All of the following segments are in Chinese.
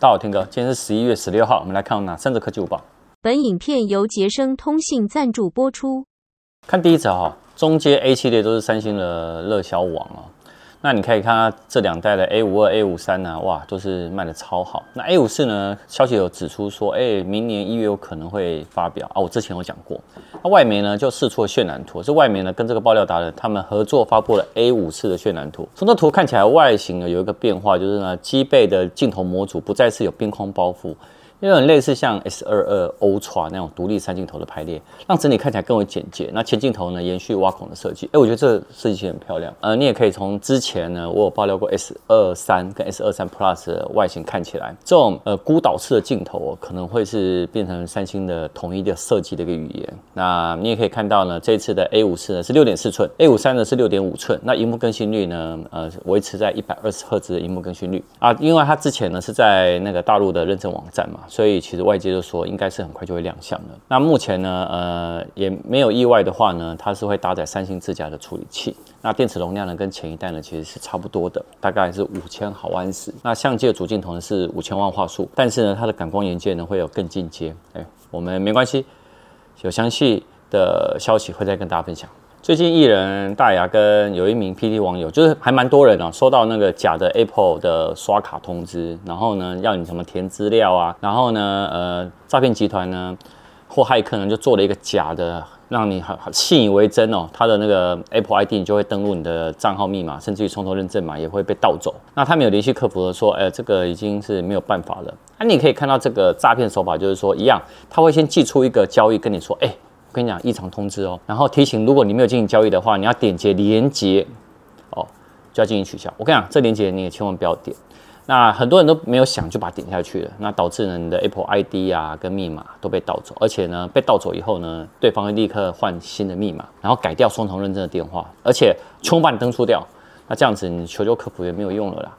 大家好，天哥，今天是十一月十六号，我们来看哪三则科技午报。本影片由杰生通信赞助播出。看第一则哈，中阶 A 系列都是三星的热销王啊。那你可以看它这两代的 A 五二、A 五三呢，哇，都是卖的超好。那 A 五四呢，消息有指出说，哎、明年一月有可能会发表啊。我之前有讲过。那外媒呢就试出了渲染图，是外媒呢跟这个爆料达人他们合作发布了 A 五四的渲染图。从这图看起来，外形呢有一个变化，就是呢机背的镜头模组不再是有边框包覆。因为很类似像 S 二二 Ultra 那种独立三镜头的排列，让整体看起来更为简洁。那前镜头呢，延续挖孔的设计，哎，我觉得这设计很漂亮。呃，你也可以从之前呢，我有爆料过 S 二三跟 S 二三 Plus 的外形看起来，这种呃孤岛式的镜头哦可能会是变成三星的统一的设计的一个语言。那你也可以看到呢，这次的 A 五四呢是六点四寸，A 五三呢是六点五寸。那荧幕更新率呢，呃，维持在一百二十赫兹的荧幕更新率啊，因为它之前呢是在那个大陆的认证网站嘛。所以其实外界就说应该是很快就会亮相的。那目前呢，呃，也没有意外的话呢，它是会搭载三星自家的处理器。那电池容量呢，跟前一代呢其实是差不多的，大概是五千毫安时。那相机的主镜头呢是五千万画素，但是呢，它的感光元件呢会有更进阶。哎，我们没关系，有详细的消息会再跟大家分享。最近艺人大牙跟有一名 PT 网友，就是还蛮多人啊，收到那个假的 Apple 的刷卡通知，然后呢，要你什么填资料啊，然后呢，呃，诈骗集团呢或骇客呢就做了一个假的，让你很信以为真哦，他的那个 Apple ID 你就会登录你的账号密码，甚至于双重认证码也会被盗走。那他们有联系客服的说，哎，这个已经是没有办法了。那你可以看到这个诈骗手法就是说一样，他会先寄出一个交易跟你说，哎。我跟你讲，异常通知哦，然后提醒，如果你没有进行交易的话，你要点击连接哦，就要进行取消。我跟你讲，这连接你也千万不要点。那很多人都没有想就把它点下去了，那导致呢你的 Apple ID 啊跟密码都被盗走，而且呢被盗走以后呢，对方会立刻换新的密码，然后改掉双重认证的电话，而且全部把你登出掉。那这样子你求救客服也没有用了啦。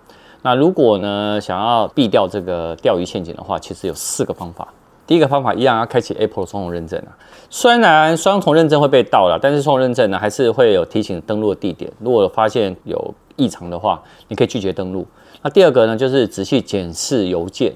那如果呢想要避掉这个钓鱼陷阱的话，其实有四个方法。第一个方法一样要开启 Apple 双重认证啊，虽然双重认证会被盗了，但是双重认证呢还是会有提醒登录的地点。如果发现有异常的话，你可以拒绝登录。那第二个呢，就是仔细检视邮件。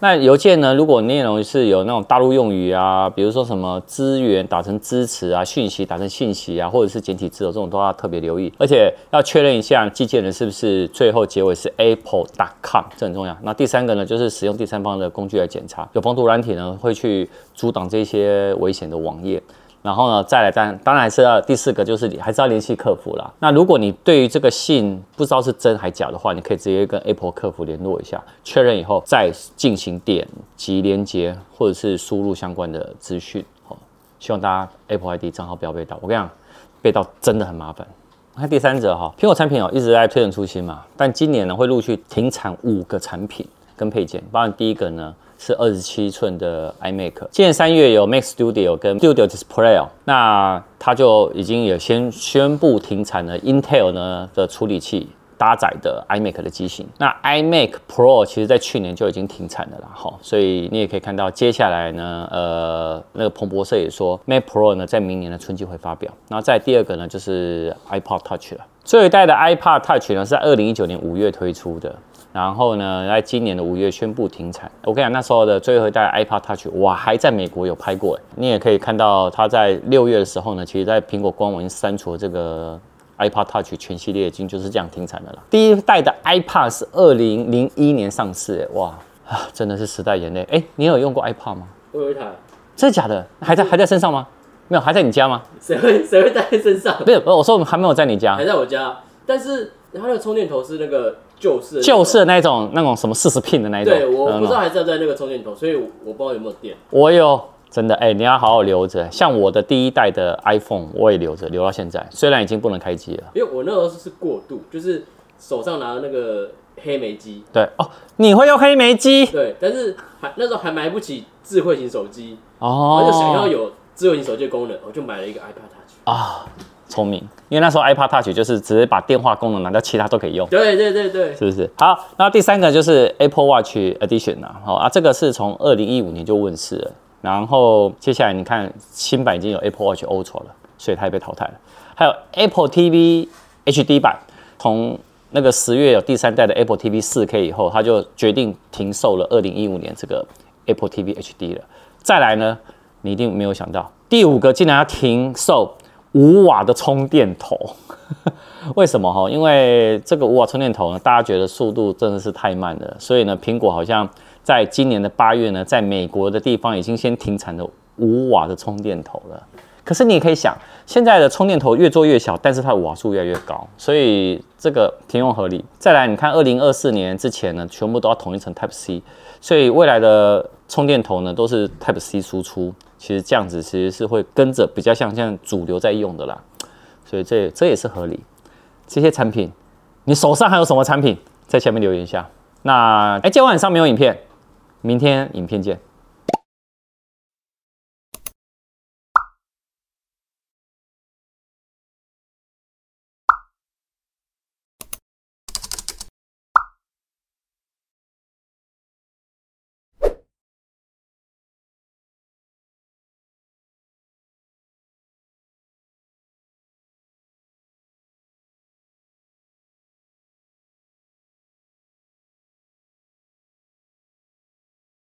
那邮件呢？如果内容是有那种大陆用语啊，比如说什么资源打成支持啊，讯息打成信息啊，或者是简体字哦，这种都要特别留意，而且要确认一下寄件人是不是最后结尾是 apple.com，这很重要。那第三个呢，就是使用第三方的工具来检查，有防毒软体呢会去阻挡这些危险的网页。然后呢，再来当当然还是要第四个，就是你还是要联系客服啦。那如果你对于这个信不知道是真还假的话，你可以直接跟 Apple 客服联络一下，确认以后再进行点击连接或者是输入相关的资讯。好，希望大家 Apple ID 账号不要被盗。我跟你讲，被盗真的很麻烦。看第三者哈，苹果产品哦一直在推陈出新嘛，但今年呢会陆续停产五个产品跟配件，包括第一个呢。是二十七寸的 iMac，今年三月有 Mac Studio 跟 Studio Display，那它就已经有先宣布停产了 Intel 呢的处理器搭载的 iMac 的机型。那 iMac Pro 其实在去年就已经停产了啦，哈，所以你也可以看到接下来呢，呃，那个彭博社也说 Mac Pro 呢在明年的春季会发表。然后再第二个呢就是 iPod Touch 了，最后一代的 iPod Touch 呢是在二零一九年五月推出的。然后呢，在今年的五月宣布停产。我跟你讲，那时候的最后一代 iPod Touch，我还在美国有拍过。你也可以看到，它在六月的时候呢，其实在苹果官网删除了这个 iPod Touch 全系列，已经就是这样停产的了。第一代的 iPod 是二零零一年上市，哇啊，真的是时代眼泪。哎，你有用过 iPod 吗？我有一台。真的假的？还在还在身上吗？没有，还在你家吗？谁会谁会带在身上？不是，我说我还没有在你家，还在我家。但是它的充电头是那个。旧式旧式的那种那种什么四十 pin 的那一种，对，我不知道还在在那个充电头，所以我不知道有没有电。我有，真的，哎、欸，你要好好留着。像我的第一代的 iPhone，我也留着，留到现在，虽然已经不能开机了。因为我那时候是过渡，就是手上拿的那个黑莓机。对哦，你会用黑莓机？对，但是还那时候还买不起智慧型手机哦，我就想要有智慧型手机的功能，我就买了一个 iPad Touch 啊。聪明，因为那时候 iPod Touch 就是直接把电话功能拿掉，其他都可以用。对对对对，是不是？好，那第三个就是 Apple Watch Edition 啊，好啊，这个是从二零一五年就问世了，然后接下来你看新版已经有 Apple Watch Ultra 了，所以它也被淘汰了。还有 Apple TV HD 版，从那个十月有第三代的 Apple TV 四 K 以后，它就决定停售了二零一五年这个 Apple TV HD 了。再来呢，你一定没有想到，第五个竟然要停售五瓦的充电头。为什么哈？因为这个五瓦充电头呢，大家觉得速度真的是太慢了，所以呢，苹果好像在今年的八月呢，在美国的地方已经先停产了五瓦的充电头了。可是你也可以想，现在的充电头越做越小，但是它的瓦数越来越高，所以这个停用合理。再来，你看二零二四年之前呢，全部都要统一成 Type C，所以未来的充电头呢都是 Type C 输出。其实这样子其实是会跟着比较像像主流在用的啦，所以这这也是合理。这些产品，你手上还有什么产品？在下面留言一下。那哎，今天晚上没有影片，明天影片见。